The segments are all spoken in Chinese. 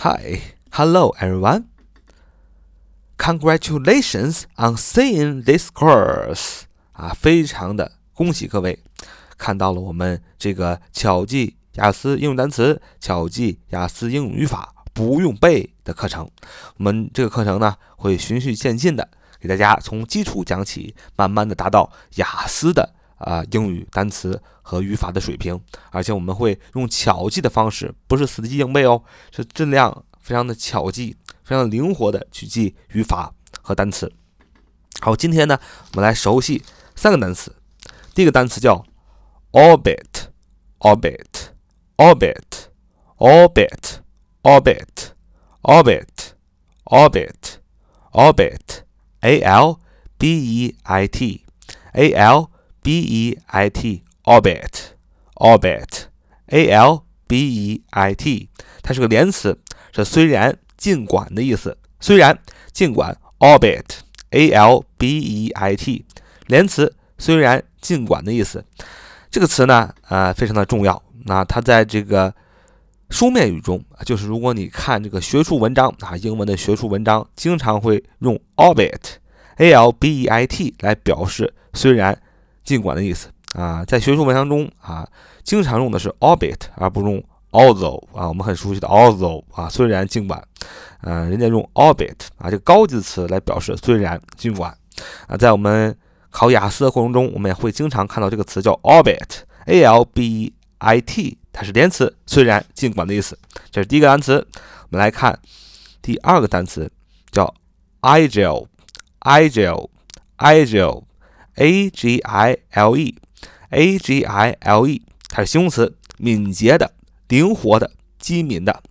Hi, hello everyone. Congratulations on seeing this course. 啊，非常的恭喜各位，看到了我们这个巧记雅思英语单词、巧记雅思英语语法不用背的课程。我们这个课程呢，会循序渐进的给大家从基础讲起，慢慢的达到雅思的啊英语单词和语法的水平。而且我们会用巧记的方式，不是死记硬背哦，是尽量非常的巧记、非常灵活的去记语法和单词。好，今天呢，我们来熟悉。三个单词，第一个单词叫 orbit，orbit，orbit，orbit，orbit，orbit，a l b e i t，a l b e i t，orbit，orbit，a l b e i t，它是个连词，是虽然、尽管的意思。虽然、尽管，orbit，a l b e i t。连词虽然尽管的意思，这个词呢，呃，非常的重要。那它在这个书面语中，就是如果你看这个学术文章啊，英文的学术文章，经常会用 albeit，a l b e i t 来表示虽然、尽管的意思啊。在学术文章中啊，经常用的是 albeit，而不用 although 啊。我们很熟悉的 although 啊，虽然、尽管，嗯，人家用 albeit 啊，这个高级词来表示虽然、尽管啊，在我们。考雅思的过程中，我们也会经常看到这个词叫 albeit，a l b i t，它是连词，虽然、尽管的意思。这是第一个单词。我们来看第二个单词，叫 Igel Igel Igel agile agile 它是形容词敏捷的灵活的机敏的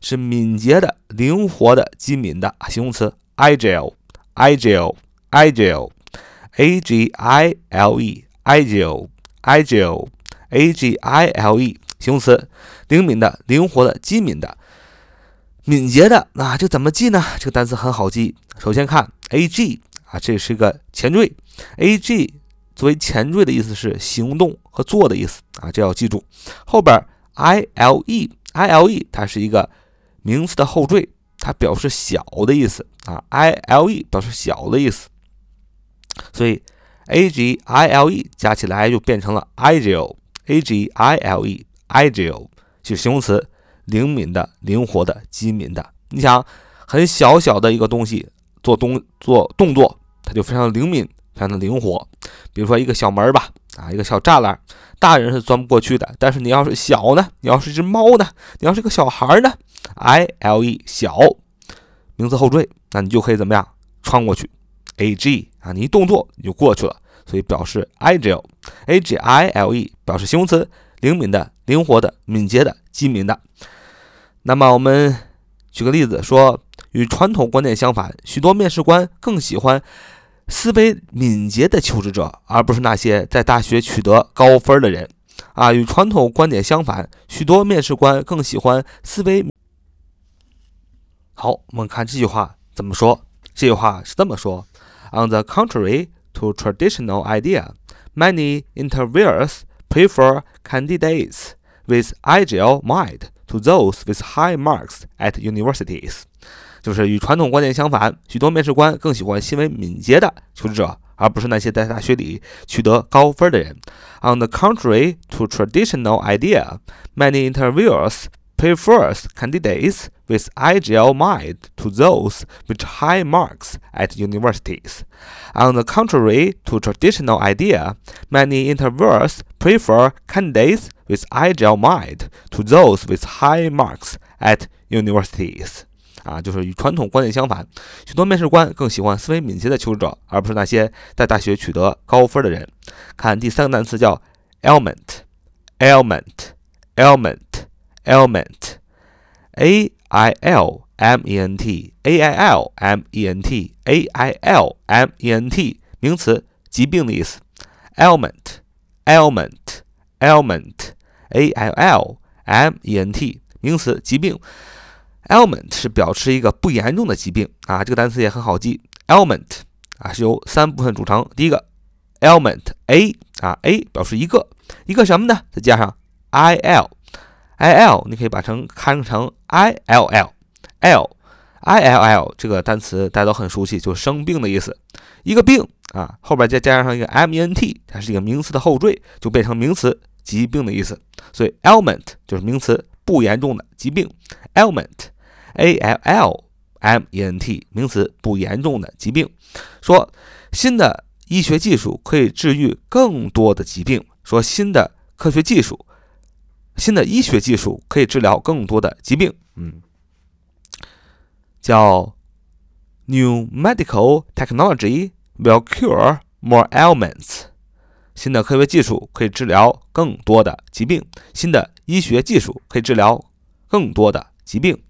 是敏捷的灵活的机敏的形容词 agile agile agile agile agile agile 形容词灵敏的灵活的机敏的敏捷的那这怎么记呢？这个单词很好记。首先看 ag 啊，这是一个前缀。A G 作为前缀的意思是行动和做的意思啊，这要记住。后边 I L E I L E 它是一个名词的后缀，它表示小的意思啊。I L E 表示小的意思。所以，a g i l e 加起来就变成了 agile，a g i l e，agile 就是形容词，灵敏的、灵活的、机敏的。你想，很小小的一个东西做动做动作，它就非常灵敏，非常的灵活。比如说一个小门吧，啊，一个小栅栏，大人是钻不过去的。但是你要是小呢，你要是一只猫呢，你要是个小孩呢，i l e 小，名词后缀，那你就可以怎么样穿过去。a g 啊，你一动作你就过去了，所以表示 agile，a g i l e 表示形容词，灵敏的、灵活的、敏捷的、机敏的。那么我们举个例子说，与传统观点相反，许多面试官更喜欢思维敏捷的求职者，而不是那些在大学取得高分的人。啊，与传统观点相反，许多面试官更喜欢思维。好，我们看这句话怎么说？这句话是这么说。On the contrary to traditional idea, many interviewers prefer candidates with agile mind to those with high marks at universities。就是与传统观点相反，许多面试官更喜欢心为敏捷的求职者，而不是那些在大学里取得高分的人。On the contrary to traditional idea, many interviewers prefers candidates with agile mind to those with high marks at universities. On the contrary to traditional idea, many interviewers prefer candidates with agile mind to those with high marks at universities. 啊，就是与传统观念相反，许多面试官更喜欢思维敏捷的求职者，而不是那些在大学取得高分的人。看第三个单词叫 element，element，element。element, a i l m e n t, a i l m e n t, a i l m e n t，名词，疾病的意思。ailment, ailment, ailment, a i l m e n t，名词，疾病。Ailment 是表示一个不严重的疾病啊，这个单词也很好记。ailment 啊是由三部分组成，第一个 ailment a 啊 a 表示一个一个什么呢？再加上 i l。i l 你可以把成看成 i l l L，I L L 这个单词大家都很熟悉，就生病的意思。一个病啊，后边再加上一个 M E N T，它是一个名词的后缀，就变成名词疾病的意思。所以 ailment 就是名词不严重的疾病。Element a l l m e n t 名词不严重的疾病。说新的医学技术可以治愈更多的疾病。说新的科学技术。新的医学技术可以治疗更多的疾病，嗯，叫 New medical technology will cure more ailments。新的科学技术可以治疗更多的疾病。新的医学技术可以治疗更多的疾病。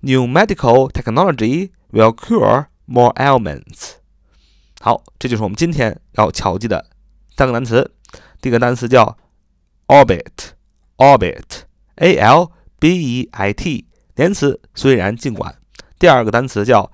New medical technology will cure more ailments。好，这就是我们今天要巧记的三个单词。第一个单词叫 orbit。orbit，a l b e i t，连词，虽然尽管。第二个单词叫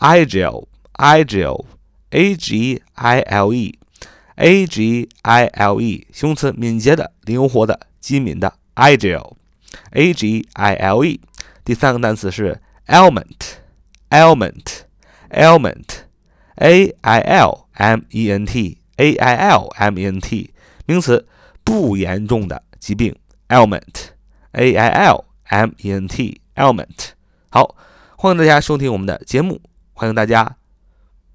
agile，agile，a g i l e，a g i l e，形容词，敏捷的、灵活的、机敏的。agile，a g i l e。 第三个单词是 ailment，ailment，ailment，a i l m e n t，a i l m e n t，名词，不严重的。疾病，ailment，a i l m e n t，ailment。好，欢迎大家收听我们的节目，欢迎大家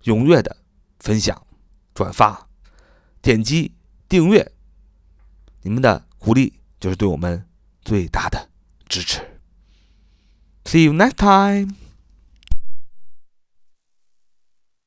踊跃的分享、转发、点击订阅，你们的鼓励就是对我们最大的支持。See you next time.